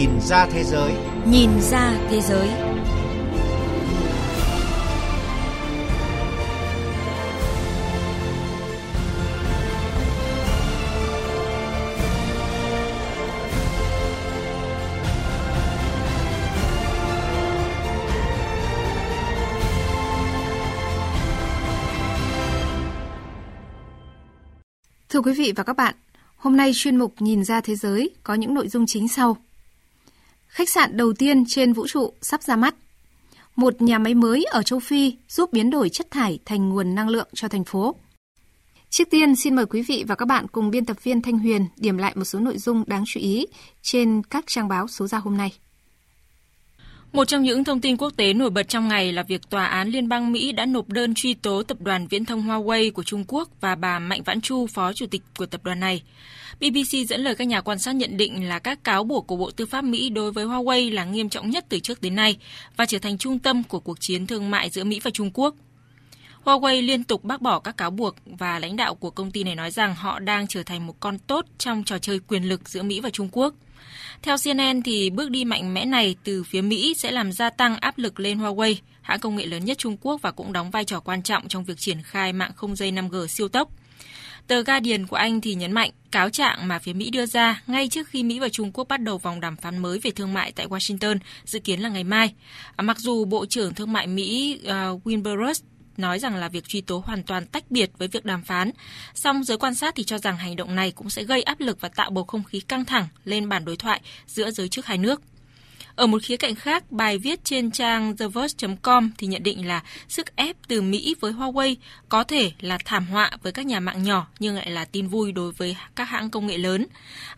Nhìn ra thế giới. Nhìn ra thế giới. Thưa quý vị và các bạn, hôm nay chuyên mục Nhìn ra thế giới có những nội dung chính sau. Khách sạn đầu tiên trên vũ trụ sắp ra mắt. Một nhà máy mới ở châu Phi giúp biến đổi chất thải thành nguồn năng lượng cho thành phố. Trước tiên, xin mời quý vị và các bạn cùng biên tập viên Thanh Huyền điểm lại một số nội dung đáng chú ý trên các trang báo số ra hôm nay. Một trong những thông tin quốc tế nổi bật trong ngày là việc Tòa án Liên bang Mỹ đã nộp đơn truy tố tập đoàn viễn thông Huawei của Trung Quốc và bà Mạnh Vãn Chu, phó chủ tịch của tập đoàn này. BBC dẫn lời các nhà quan sát nhận định là các cáo buộc của Bộ Tư pháp Mỹ đối với Huawei là nghiêm trọng nhất từ trước đến nay và trở thành trung tâm của cuộc chiến thương mại giữa Mỹ và Trung Quốc. Huawei liên tục bác bỏ các cáo buộc và lãnh đạo của công ty này nói rằng họ đang trở thành một con tốt trong trò chơi quyền lực giữa Mỹ và Trung Quốc. Theo CNN thì bước đi mạnh mẽ này từ phía Mỹ sẽ làm gia tăng áp lực lên Huawei, hãng công nghệ lớn nhất Trung Quốc và cũng đóng vai trò quan trọng trong việc triển khai mạng không dây 5G siêu tốc. Tờ Guardian của Anh thì nhấn mạnh cáo trạng mà phía Mỹ đưa ra ngay trước khi Mỹ và Trung Quốc bắt đầu vòng đàm phán mới về thương mại tại Washington dự kiến là ngày mai. À, mặc dù Bộ trưởng Thương mại Mỹ uh, Wilbur Ross nói rằng là việc truy tố hoàn toàn tách biệt với việc đàm phán. Song giới quan sát thì cho rằng hành động này cũng sẽ gây áp lực và tạo bầu không khí căng thẳng lên bàn đối thoại giữa giới chức hai nước. Ở một khía cạnh khác, bài viết trên trang TheVerge.com thì nhận định là sức ép từ Mỹ với Huawei có thể là thảm họa với các nhà mạng nhỏ nhưng lại là tin vui đối với các hãng công nghệ lớn.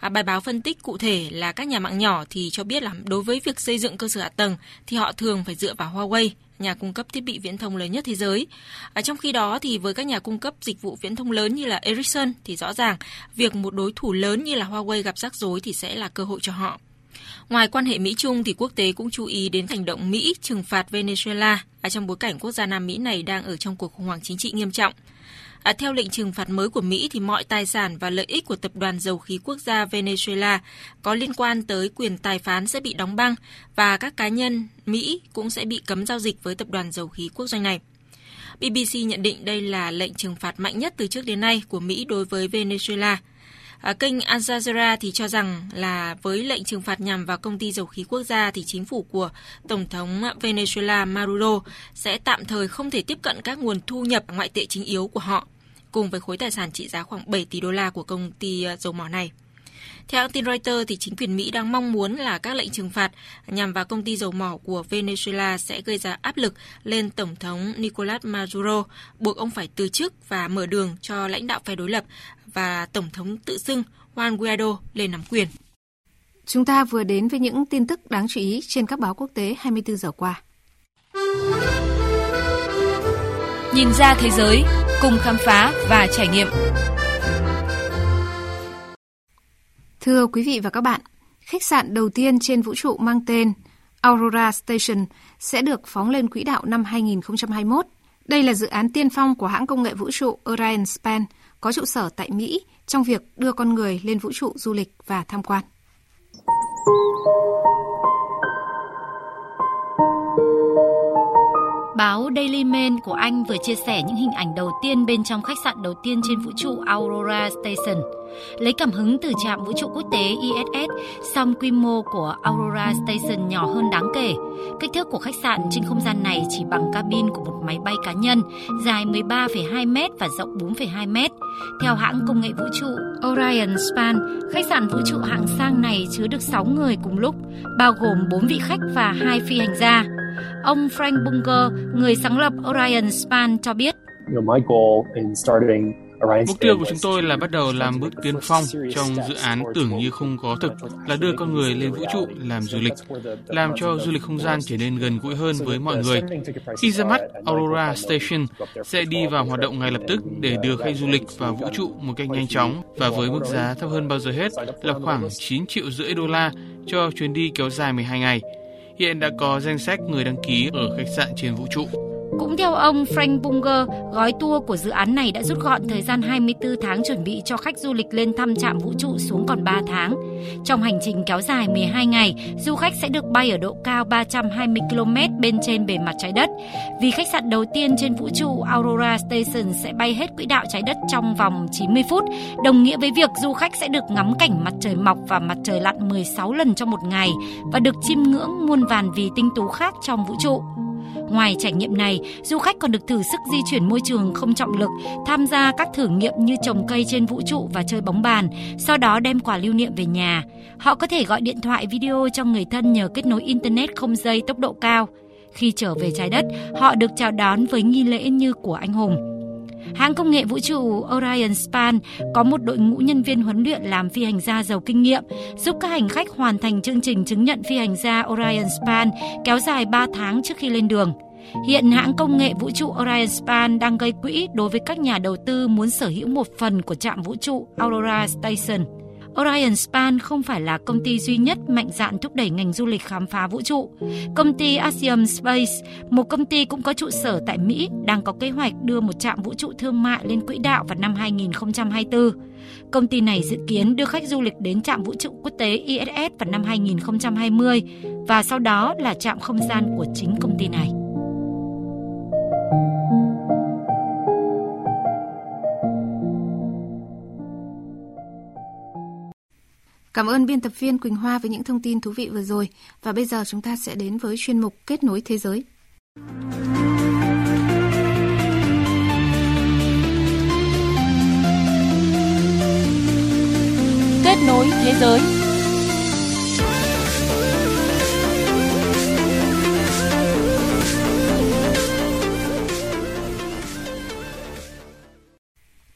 À, bài báo phân tích cụ thể là các nhà mạng nhỏ thì cho biết là đối với việc xây dựng cơ sở hạ tầng thì họ thường phải dựa vào Huawei nhà cung cấp thiết bị viễn thông lớn nhất thế giới. À, trong khi đó thì với các nhà cung cấp dịch vụ viễn thông lớn như là Ericsson thì rõ ràng việc một đối thủ lớn như là Huawei gặp rắc rối thì sẽ là cơ hội cho họ. Ngoài quan hệ Mỹ-Trung thì quốc tế cũng chú ý đến hành động Mỹ trừng phạt Venezuela ở trong bối cảnh quốc gia Nam Mỹ này đang ở trong cuộc khủng hoảng chính trị nghiêm trọng. À, theo lệnh trừng phạt mới của Mỹ thì mọi tài sản và lợi ích của tập đoàn dầu khí quốc gia Venezuela có liên quan tới quyền tài phán sẽ bị đóng băng và các cá nhân Mỹ cũng sẽ bị cấm giao dịch với tập đoàn dầu khí quốc doanh này. BBC nhận định đây là lệnh trừng phạt mạnh nhất từ trước đến nay của Mỹ đối với Venezuela – À, kênh Al Jazeera thì cho rằng là với lệnh trừng phạt nhằm vào công ty dầu khí quốc gia thì chính phủ của Tổng thống Venezuela Maduro sẽ tạm thời không thể tiếp cận các nguồn thu nhập ngoại tệ chính yếu của họ, cùng với khối tài sản trị giá khoảng 7 tỷ đô la của công ty ờ, dầu mỏ này. Theo hãng tin Reuters, thì chính quyền Mỹ đang mong muốn là các lệnh trừng phạt nhằm vào công ty dầu mỏ của Venezuela sẽ gây ra áp lực lên Tổng thống Nicolas Maduro, buộc ông phải từ chức và mở đường cho lãnh đạo phe đối lập và Tổng thống tự xưng Juan Guaido lên nắm quyền. Chúng ta vừa đến với những tin tức đáng chú ý trên các báo quốc tế 24 giờ qua. Nhìn ra thế giới, cùng khám phá và trải nghiệm. Thưa quý vị và các bạn, khách sạn đầu tiên trên vũ trụ mang tên Aurora Station sẽ được phóng lên quỹ đạo năm 2021. Đây là dự án tiên phong của hãng công nghệ vũ trụ Orion Span – có trụ sở tại Mỹ trong việc đưa con người lên vũ trụ du lịch và tham quan. Báo Daily Mail của Anh vừa chia sẻ những hình ảnh đầu tiên bên trong khách sạn đầu tiên trên vũ trụ Aurora Station. Lấy cảm hứng từ trạm vũ trụ quốc tế ISS, song quy mô của Aurora Station nhỏ hơn đáng kể. Kích thước của khách sạn trên không gian này chỉ bằng cabin của một máy bay cá nhân, dài 13,2 m và rộng 4,2 m. Theo hãng công nghệ vũ trụ Orion Span, khách sạn vũ trụ hạng sang này chứa được 6 người cùng lúc, bao gồm 4 vị khách và 2 phi hành gia. Ông Frank Bunker, người sáng lập Orion Span cho biết. Mục tiêu của chúng tôi là bắt đầu làm bước tiến phong trong dự án tưởng như không có thực là đưa con người lên vũ trụ làm du lịch, làm cho du lịch không gian trở nên gần gũi hơn với mọi người. Khi ra mắt, Aurora Station sẽ đi vào hoạt động ngay lập tức để đưa khách du lịch vào vũ trụ một cách nhanh chóng và với mức giá thấp hơn bao giờ hết là khoảng 9 triệu rưỡi đô la cho chuyến đi kéo dài 12 ngày. Hiện đã có danh sách người đăng ký ở khách sạn trên vũ trụ. Cũng theo ông Frank Bunger, gói tour của dự án này đã rút gọn thời gian 24 tháng chuẩn bị cho khách du lịch lên thăm trạm vũ trụ xuống còn 3 tháng. Trong hành trình kéo dài 12 ngày, du khách sẽ được bay ở độ cao 320 km bên trên bề mặt trái đất. Vì khách sạn đầu tiên trên vũ trụ Aurora Station sẽ bay hết quỹ đạo trái đất trong vòng 90 phút, đồng nghĩa với việc du khách sẽ được ngắm cảnh mặt trời mọc và mặt trời lặn 16 lần trong một ngày và được chiêm ngưỡng muôn vàn vì tinh tú khác trong vũ trụ. Ngoài trải nghiệm này, du khách còn được thử sức di chuyển môi trường không trọng lực, tham gia các thử nghiệm như trồng cây trên vũ trụ và chơi bóng bàn, sau đó đem quà lưu niệm về nhà. Họ có thể gọi điện thoại video cho người thân nhờ kết nối internet không dây tốc độ cao. Khi trở về trái đất, họ được chào đón với nghi lễ như của anh hùng. Hãng công nghệ vũ trụ Orion Span có một đội ngũ nhân viên huấn luyện làm phi hành gia giàu kinh nghiệm, giúp các hành khách hoàn thành chương trình chứng nhận phi hành gia Orion Span kéo dài 3 tháng trước khi lên đường. Hiện hãng công nghệ vũ trụ Orion Span đang gây quỹ đối với các nhà đầu tư muốn sở hữu một phần của trạm vũ trụ Aurora Station. Orion Span không phải là công ty duy nhất mạnh dạn thúc đẩy ngành du lịch khám phá vũ trụ. Công ty Axiom Space, một công ty cũng có trụ sở tại Mỹ, đang có kế hoạch đưa một trạm vũ trụ thương mại lên quỹ đạo vào năm 2024. Công ty này dự kiến đưa khách du lịch đến trạm vũ trụ quốc tế ISS vào năm 2020 và sau đó là trạm không gian của chính công ty này. Cảm ơn biên tập viên Quỳnh Hoa với những thông tin thú vị vừa rồi. Và bây giờ chúng ta sẽ đến với chuyên mục Kết nối thế giới. Kết nối thế giới.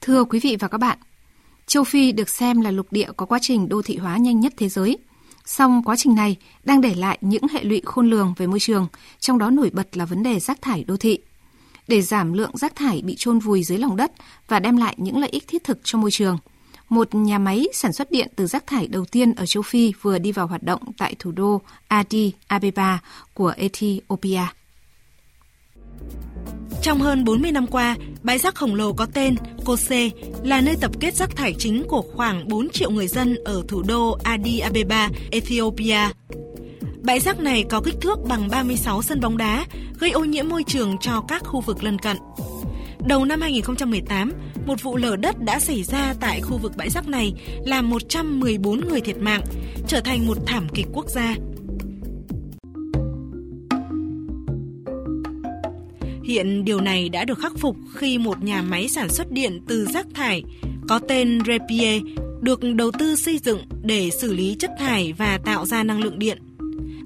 Thưa quý vị và các bạn, Châu Phi được xem là lục địa có quá trình đô thị hóa nhanh nhất thế giới. Song quá trình này đang để lại những hệ lụy khôn lường về môi trường, trong đó nổi bật là vấn đề rác thải đô thị. Để giảm lượng rác thải bị chôn vùi dưới lòng đất và đem lại những lợi ích thiết thực cho môi trường, một nhà máy sản xuất điện từ rác thải đầu tiên ở châu Phi vừa đi vào hoạt động tại thủ đô Addis Abeba của Ethiopia. Trong hơn 40 năm qua, bãi rác khổng lồ có tên Kose là nơi tập kết rác thải chính của khoảng 4 triệu người dân ở thủ đô Addis Abeba, Ethiopia. Bãi rác này có kích thước bằng 36 sân bóng đá, gây ô nhiễm môi trường cho các khu vực lân cận. Đầu năm 2018, một vụ lở đất đã xảy ra tại khu vực bãi rác này, làm 114 người thiệt mạng, trở thành một thảm kịch quốc gia. Hiện điều này đã được khắc phục khi một nhà máy sản xuất điện từ rác thải có tên Repie được đầu tư xây dựng để xử lý chất thải và tạo ra năng lượng điện.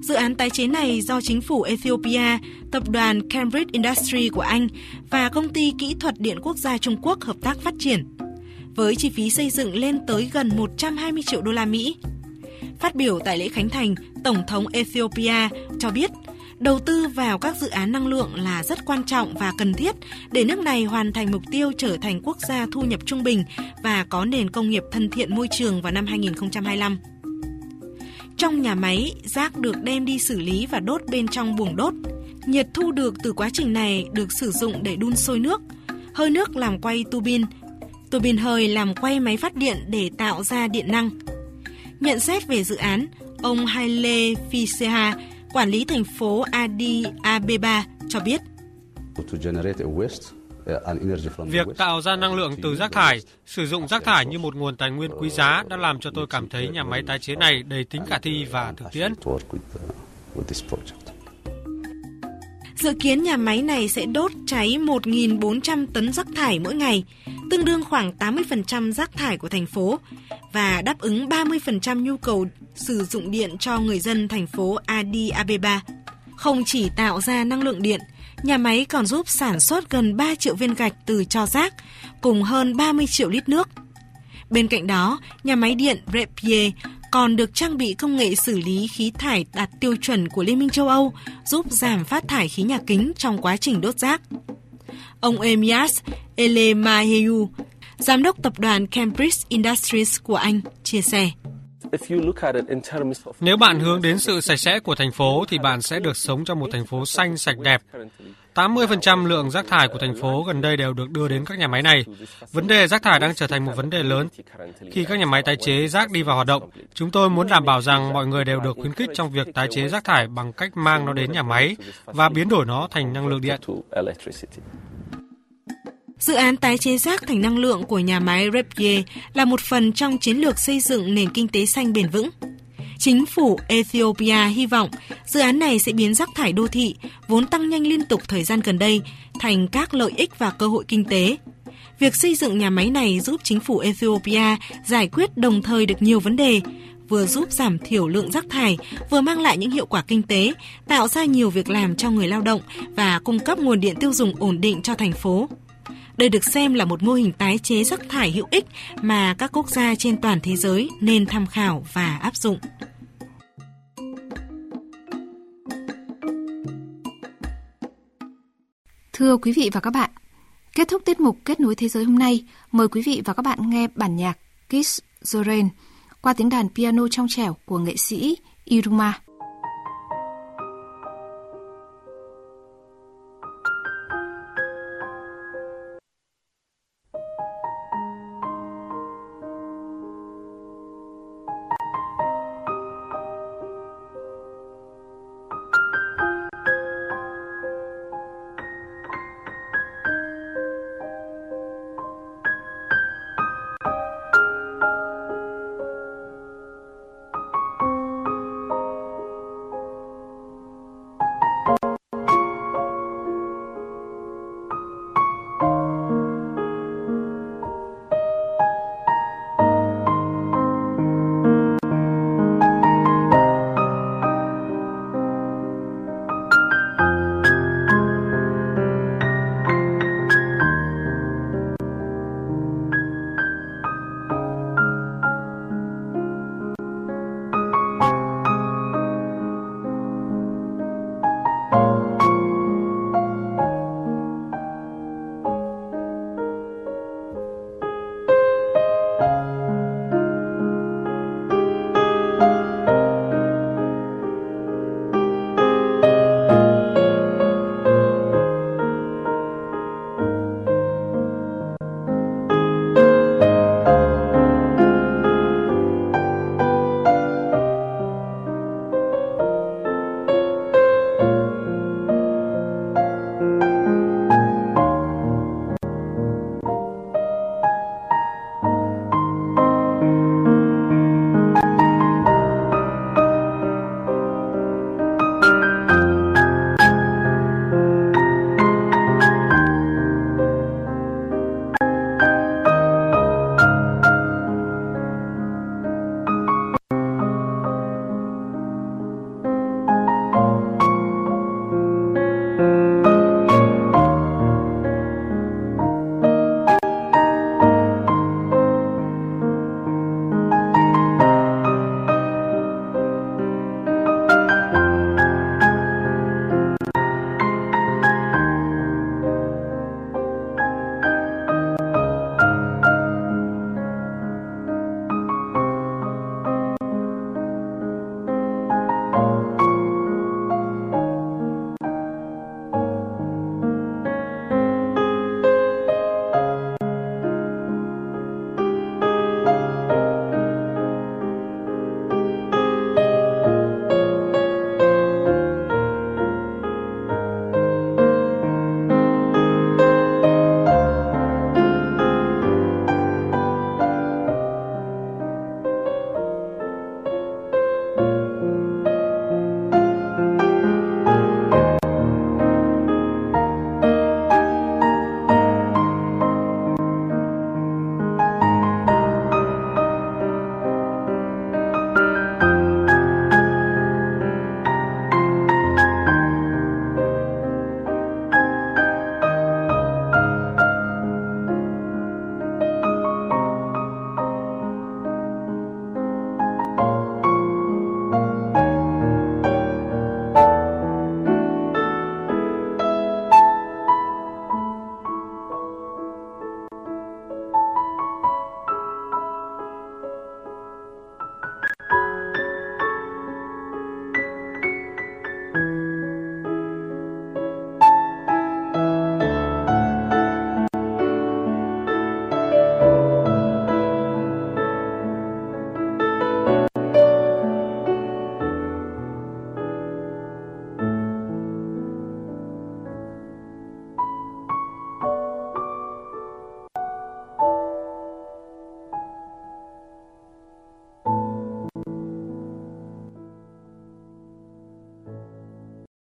Dự án tái chế này do chính phủ Ethiopia, tập đoàn Cambridge Industry của Anh và công ty kỹ thuật điện quốc gia Trung Quốc hợp tác phát triển. Với chi phí xây dựng lên tới gần 120 triệu đô la Mỹ. Phát biểu tại lễ khánh thành, Tổng thống Ethiopia cho biết đầu tư vào các dự án năng lượng là rất quan trọng và cần thiết để nước này hoàn thành mục tiêu trở thành quốc gia thu nhập trung bình và có nền công nghiệp thân thiện môi trường vào năm 2025. Trong nhà máy, rác được đem đi xử lý và đốt bên trong buồng đốt. Nhiệt thu được từ quá trình này được sử dụng để đun sôi nước. Hơi nước làm quay tu bin. Bin hơi làm quay máy phát điện để tạo ra điện năng. Nhận xét về dự án, ông Haile Fiseha, quản lý thành phố Addis Abeba cho biết. Việc tạo ra năng lượng từ rác thải, sử dụng rác thải như một nguồn tài nguyên quý giá đã làm cho tôi cảm thấy nhà máy tái chế này đầy tính khả thi và thực tiễn. Dự kiến nhà máy này sẽ đốt cháy 1.400 tấn rác thải mỗi ngày, tương đương khoảng 80% rác thải của thành phố và đáp ứng 30% nhu cầu sử dụng điện cho người dân thành phố Addis Abeba. Không chỉ tạo ra năng lượng điện, nhà máy còn giúp sản xuất gần 3 triệu viên gạch từ cho rác, cùng hơn 30 triệu lít nước. Bên cạnh đó, nhà máy điện Repie còn được trang bị công nghệ xử lý khí thải đạt tiêu chuẩn của Liên minh châu Âu, giúp giảm phát thải khí nhà kính trong quá trình đốt rác. Ông Emias Elemaheyu, giám đốc tập đoàn Cambridge Industries của Anh, chia sẻ. Nếu bạn hướng đến sự sạch sẽ của thành phố thì bạn sẽ được sống trong một thành phố xanh sạch đẹp. 80% lượng rác thải của thành phố gần đây đều được đưa đến các nhà máy này. Vấn đề rác thải đang trở thành một vấn đề lớn. Khi các nhà máy tái chế rác đi vào hoạt động, chúng tôi muốn đảm bảo rằng mọi người đều được khuyến khích trong việc tái chế rác thải bằng cách mang nó đến nhà máy và biến đổi nó thành năng lượng điện. Dự án tái chế rác thành năng lượng của nhà máy Repye là một phần trong chiến lược xây dựng nền kinh tế xanh bền vững. Chính phủ Ethiopia hy vọng dự án này sẽ biến rác thải đô thị vốn tăng nhanh liên tục thời gian gần đây thành các lợi ích và cơ hội kinh tế. Việc xây dựng nhà máy này giúp chính phủ Ethiopia giải quyết đồng thời được nhiều vấn đề, vừa giúp giảm thiểu lượng rác thải, vừa mang lại những hiệu quả kinh tế, tạo ra nhiều việc làm cho người lao động và cung cấp nguồn điện tiêu dùng ổn định cho thành phố. Đây được xem là một mô hình tái chế rác thải hữu ích mà các quốc gia trên toàn thế giới nên tham khảo và áp dụng. Thưa quý vị và các bạn, kết thúc tiết mục Kết nối thế giới hôm nay, mời quý vị và các bạn nghe bản nhạc Kiss the Rain qua tiếng đàn piano trong trẻo của nghệ sĩ Iruma.